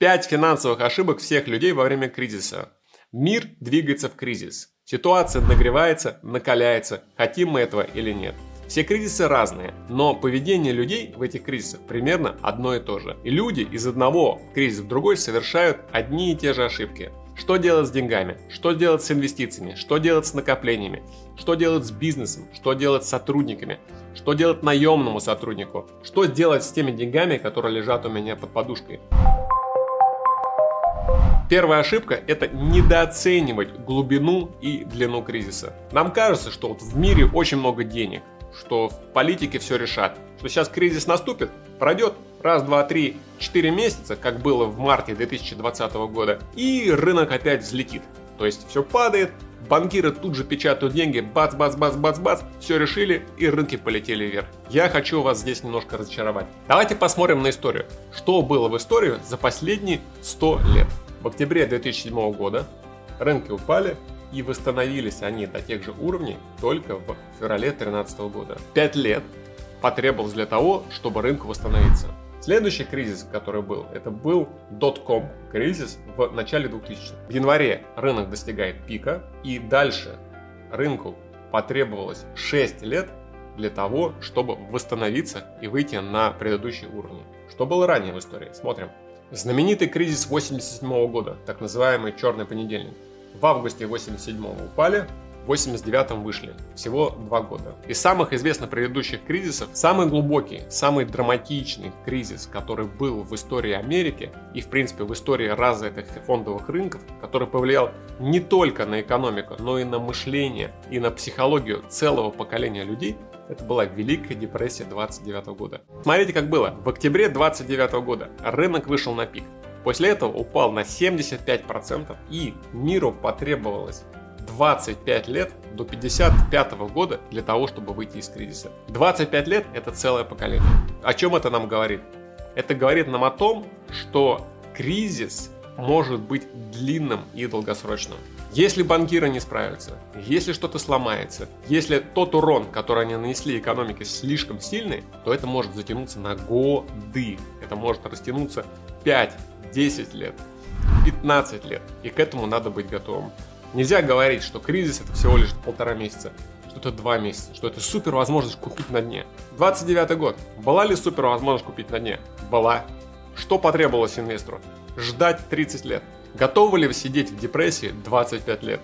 Пять финансовых ошибок всех людей во время кризиса. Мир двигается в кризис. Ситуация нагревается, накаляется, хотим мы этого или нет. Все кризисы разные, но поведение людей в этих кризисах примерно одно и то же. И люди из одного кризиса в другой совершают одни и те же ошибки. Что делать с деньгами? Что делать с инвестициями? Что делать с накоплениями? Что делать с бизнесом? Что делать с сотрудниками? Что делать наемному сотруднику? Что делать с теми деньгами, которые лежат у меня под подушкой? Первая ошибка – это недооценивать глубину и длину кризиса. Нам кажется, что вот в мире очень много денег, что в политике все решат, что сейчас кризис наступит, пройдет раз, два, три, четыре месяца, как было в марте 2020 года, и рынок опять взлетит. То есть все падает, банкиры тут же печатают деньги, бац, бац, бац, бац, бац, все решили и рынки полетели вверх. Я хочу вас здесь немножко разочаровать. Давайте посмотрим на историю. Что было в истории за последние 100 лет? В октябре 2007 года рынки упали, и восстановились они до тех же уровней только в феврале 2013 года. Пять лет потребовалось для того, чтобы рынку восстановиться. Следующий кризис, который был, это был dot-com кризис в начале 2000-х. В январе рынок достигает пика, и дальше рынку потребовалось 6 лет для того, чтобы восстановиться и выйти на предыдущие уровни. Что было ранее в истории? Смотрим. Знаменитый кризис 87 года, так называемый черный понедельник. В августе 87 упали, в 89-м вышли. Всего два года. Из самых известных предыдущих кризисов, самый глубокий, самый драматичный кризис, который был в истории Америки и, в принципе, в истории развитых фондовых рынков, который повлиял не только на экономику, но и на мышление и на психологию целого поколения людей, это была Великая депрессия 29 года. Смотрите, как было. В октябре 29 года рынок вышел на пик. После этого упал на 75% и миру потребовалось 25 лет до 55 года для того, чтобы выйти из кризиса. 25 лет – это целое поколение. О чем это нам говорит? Это говорит нам о том, что кризис может быть длинным и долгосрочным. Если банкиры не справятся, если что-то сломается, если тот урон, который они нанесли экономике, слишком сильный, то это может затянуться на годы. Это может растянуться 5-10 лет, 15 лет. И к этому надо быть готовым. Нельзя говорить, что кризис это всего лишь полтора месяца, что это два месяца, что это супер возможность купить на дне. 29 год. Была ли супер возможность купить на дне? Была. Что потребовалось инвестору? Ждать 30 лет. Готовы ли вы сидеть в депрессии 25 лет?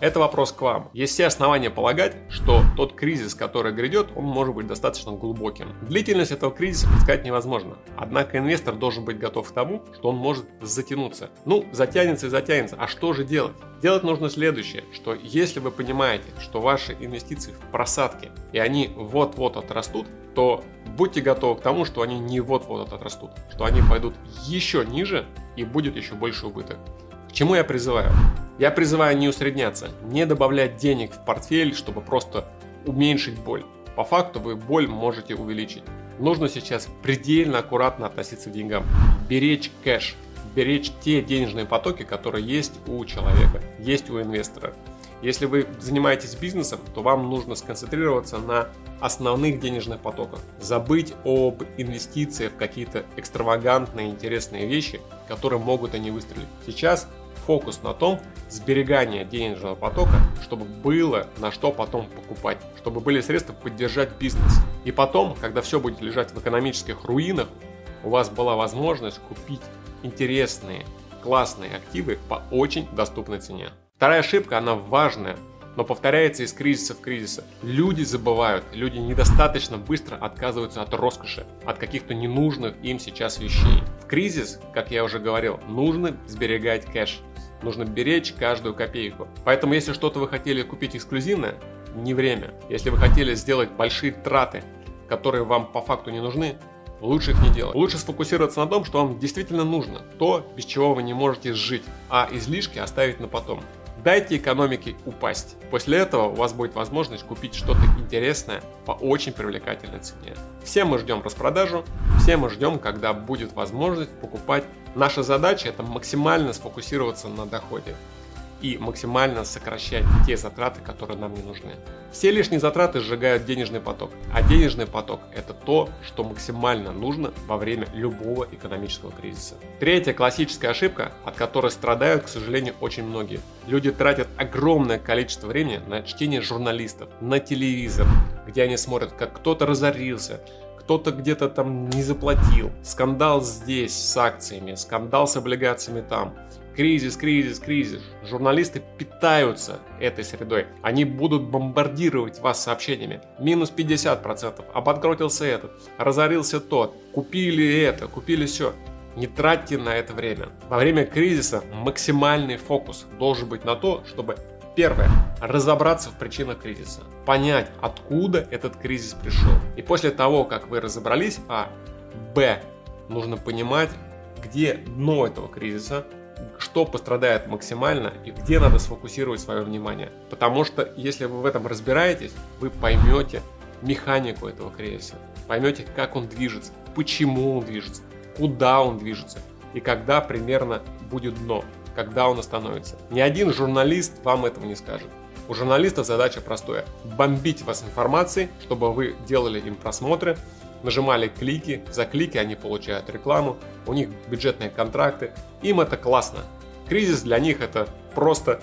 Это вопрос к вам. Есть все основания полагать, что тот кризис, который грядет, он может быть достаточно глубоким. Длительность этого кризиса предсказать невозможно. Однако инвестор должен быть готов к тому, что он может затянуться. Ну, затянется и затянется. А что же делать? Делать нужно следующее, что если вы понимаете, что ваши инвестиции в просадке, и они вот-вот отрастут, то будьте готовы к тому, что они не вот-вот отрастут, что они пойдут еще ниже и будет еще больше убыток. К чему я призываю? Я призываю не усредняться, не добавлять денег в портфель, чтобы просто уменьшить боль. По факту вы боль можете увеличить. Нужно сейчас предельно аккуратно относиться к деньгам. Беречь кэш, беречь те денежные потоки, которые есть у человека, есть у инвестора. Если вы занимаетесь бизнесом, то вам нужно сконцентрироваться на основных денежных потоках. Забыть об инвестициях в какие-то экстравагантные, интересные вещи, которые могут они выстрелить. Сейчас фокус на том, сберегание денежного потока, чтобы было на что потом покупать, чтобы были средства поддержать бизнес. И потом, когда все будет лежать в экономических руинах, у вас была возможность купить интересные, классные активы по очень доступной цене. Вторая ошибка, она важная, но повторяется из кризиса в кризис. Люди забывают, люди недостаточно быстро отказываются от роскоши, от каких-то ненужных им сейчас вещей. В кризис, как я уже говорил, нужно сберегать кэш. Нужно беречь каждую копейку. Поэтому, если что-то вы хотели купить эксклюзивное, не время. Если вы хотели сделать большие траты, которые вам по факту не нужны, лучше их не делать. Лучше сфокусироваться на том, что вам действительно нужно, то, без чего вы не можете жить, а излишки оставить на потом. Дайте экономике упасть. После этого у вас будет возможность купить что-то интересное по очень привлекательной цене. Все мы ждем распродажу, все мы ждем, когда будет возможность покупать. Наша задача это максимально сфокусироваться на доходе. И максимально сокращать те затраты, которые нам не нужны. Все лишние затраты сжигают денежный поток, а денежный поток – это то, что максимально нужно во время любого экономического кризиса. Третья классическая ошибка, от которой страдают, к сожалению, очень многие. Люди тратят огромное количество времени на чтение журналистов, на телевизор, где они смотрят, как кто-то разорился, кто-то где-то там не заплатил, скандал здесь с акциями, скандал с облигациями там, кризис, кризис, кризис. Журналисты питаются этой средой. Они будут бомбардировать вас сообщениями. Минус 50%, обанкротился этот, разорился тот, купили это, купили все. Не тратьте на это время. Во время кризиса максимальный фокус должен быть на то, чтобы Первое. Разобраться в причинах кризиса. Понять, откуда этот кризис пришел. И после того, как вы разобрались, а, б, нужно понимать, где дно этого кризиса, что пострадает максимально и где надо сфокусировать свое внимание. Потому что если вы в этом разбираетесь, вы поймете механику этого кризиса, поймете, как он движется, почему он движется, куда он движется и когда примерно будет дно когда он остановится. Ни один журналист вам этого не скажет. У журналистов задача простая – бомбить вас информацией, чтобы вы делали им просмотры, нажимали клики, за клики они получают рекламу, у них бюджетные контракты, им это классно. Кризис для них это просто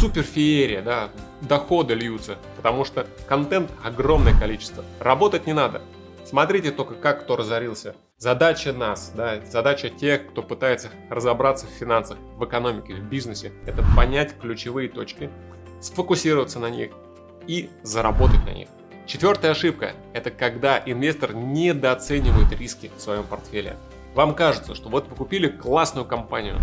супер феерия, да, доходы льются, потому что контент огромное количество. Работать не надо. Смотрите только, как кто разорился. Задача нас, да, задача тех, кто пытается разобраться в финансах, в экономике, в бизнесе, это понять ключевые точки, сфокусироваться на них и заработать на них. Четвертая ошибка – это когда инвестор недооценивает риски в своем портфеле. Вам кажется, что вот вы купили классную компанию,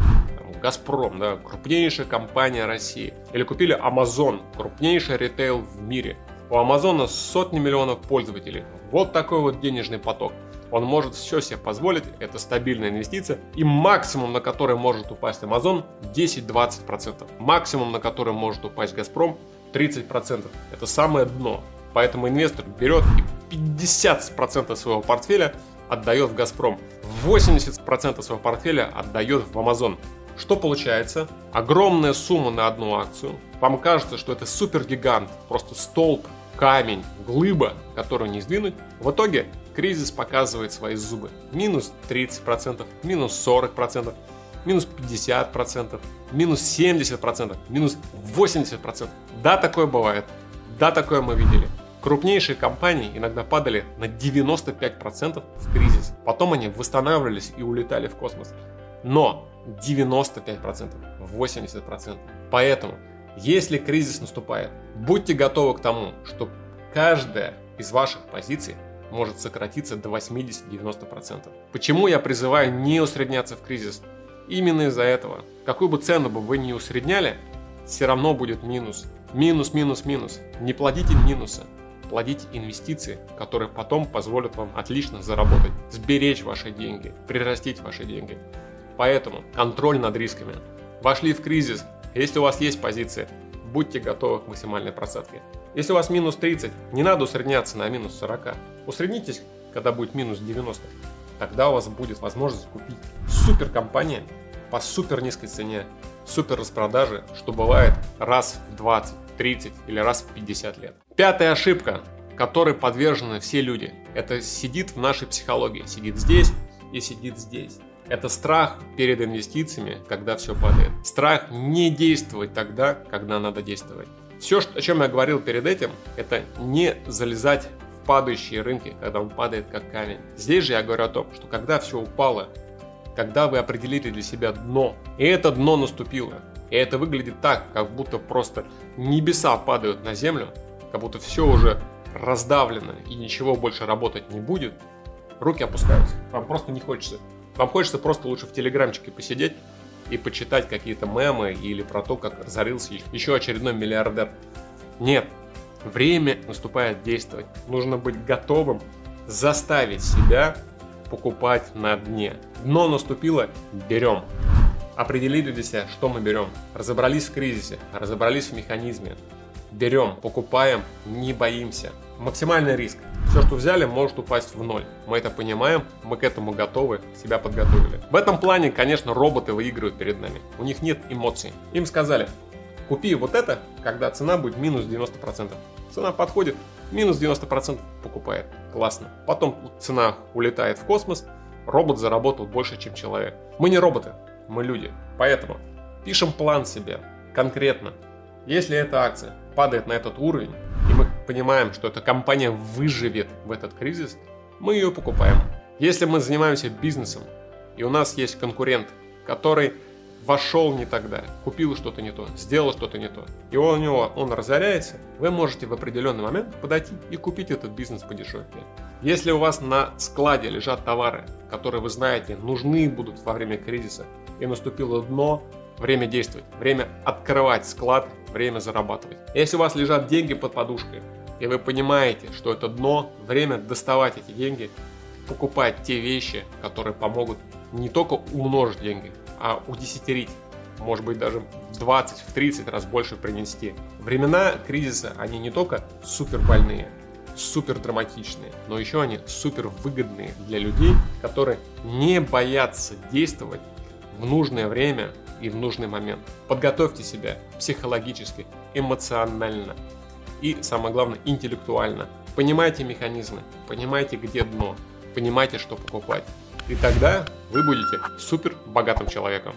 Газпром, да, крупнейшая компания России, или купили Amazon, крупнейший ритейл в мире. У Амазона сотни миллионов пользователей. Вот такой вот денежный поток – он может все себе позволить, это стабильная инвестиция, и максимум, на который может упасть Amazon, 10-20%. Максимум, на который может упасть Газпром, 30%. Это самое дно. Поэтому инвестор берет и 50% своего портфеля отдает в Газпром, 80% своего портфеля отдает в Amazon. Что получается? Огромная сумма на одну акцию. Вам кажется, что это супергигант, просто столб, камень, глыба, которую не сдвинуть. В итоге кризис показывает свои зубы. Минус 30%, минус 40%, минус 50%, минус 70%, минус 80%. Да, такое бывает. Да, такое мы видели. Крупнейшие компании иногда падали на 95% в кризис. Потом они восстанавливались и улетали в космос. Но 95%, 80%. Поэтому, если кризис наступает, будьте готовы к тому, что каждая из ваших позиций может сократиться до 80-90%. Почему я призываю не усредняться в кризис? Именно из-за этого. Какую бы цену бы вы ни усредняли, все равно будет минус. Минус, минус, минус. Не плодите минусы. Плодите инвестиции, которые потом позволят вам отлично заработать, сберечь ваши деньги, прирастить ваши деньги. Поэтому контроль над рисками. Вошли в кризис. Если у вас есть позиции, будьте готовы к максимальной просадке. Если у вас минус 30, не надо усредняться на минус 40. Усреднитесь, когда будет минус 90. Тогда у вас будет возможность купить супер компания по супер низкой цене, супер распродажи, что бывает раз в 20, 30 или раз в 50 лет. Пятая ошибка, которой подвержены все люди, это сидит в нашей психологии, сидит здесь и сидит здесь. Это страх перед инвестициями, когда все падает. Страх не действовать тогда, когда надо действовать. Все, о чем я говорил перед этим, это не залезать в падающие рынки, когда он падает как камень. Здесь же я говорю о том, что когда все упало, когда вы определили для себя дно, и это дно наступило, и это выглядит так, как будто просто небеса падают на землю, как будто все уже раздавлено и ничего больше работать не будет, руки опускаются. Вам просто не хочется. Вам хочется просто лучше в телеграмчике посидеть, и почитать какие-то мемы или про то, как разорился еще очередной миллиардер. Нет, время наступает действовать. Нужно быть готовым заставить себя покупать на дне. Дно наступило, берем. Определили для себя, что мы берем. Разобрались в кризисе, разобрались в механизме. Берем, покупаем, не боимся. Максимальный риск. Все, что взяли, может упасть в ноль. Мы это понимаем, мы к этому готовы, себя подготовили. В этом плане, конечно, роботы выигрывают перед нами. У них нет эмоций. Им сказали, Купи вот это, когда цена будет минус 90%. Цена подходит, минус 90% покупает. Классно. Потом цена улетает в космос, робот заработал больше, чем человек. Мы не роботы, мы люди. Поэтому пишем план себе конкретно. Если эта акция падает на этот уровень, и мы понимаем, что эта компания выживет в этот кризис, мы ее покупаем. Если мы занимаемся бизнесом, и у нас есть конкурент, который вошел не тогда, купил что-то не то, сделал что-то не то, и у него он разоряется, вы можете в определенный момент подойти и купить этот бизнес по дешевке. Если у вас на складе лежат товары, которые вы знаете нужны будут во время кризиса, и наступило дно, время действовать, время открывать склад, время зарабатывать. Если у вас лежат деньги под подушкой, и вы понимаете, что это дно, время доставать эти деньги, покупать те вещи, которые помогут не только умножить деньги, а удесятерить, может быть даже в 20, в 30 раз больше принести. Времена кризиса, они не только супер больные, супер драматичные, но еще они супер выгодные для людей, которые не боятся действовать в нужное время и в нужный момент. Подготовьте себя психологически, эмоционально и, самое главное, интеллектуально. Понимайте механизмы, понимайте, где дно, понимайте, что покупать. И тогда вы будете супер богатым человеком.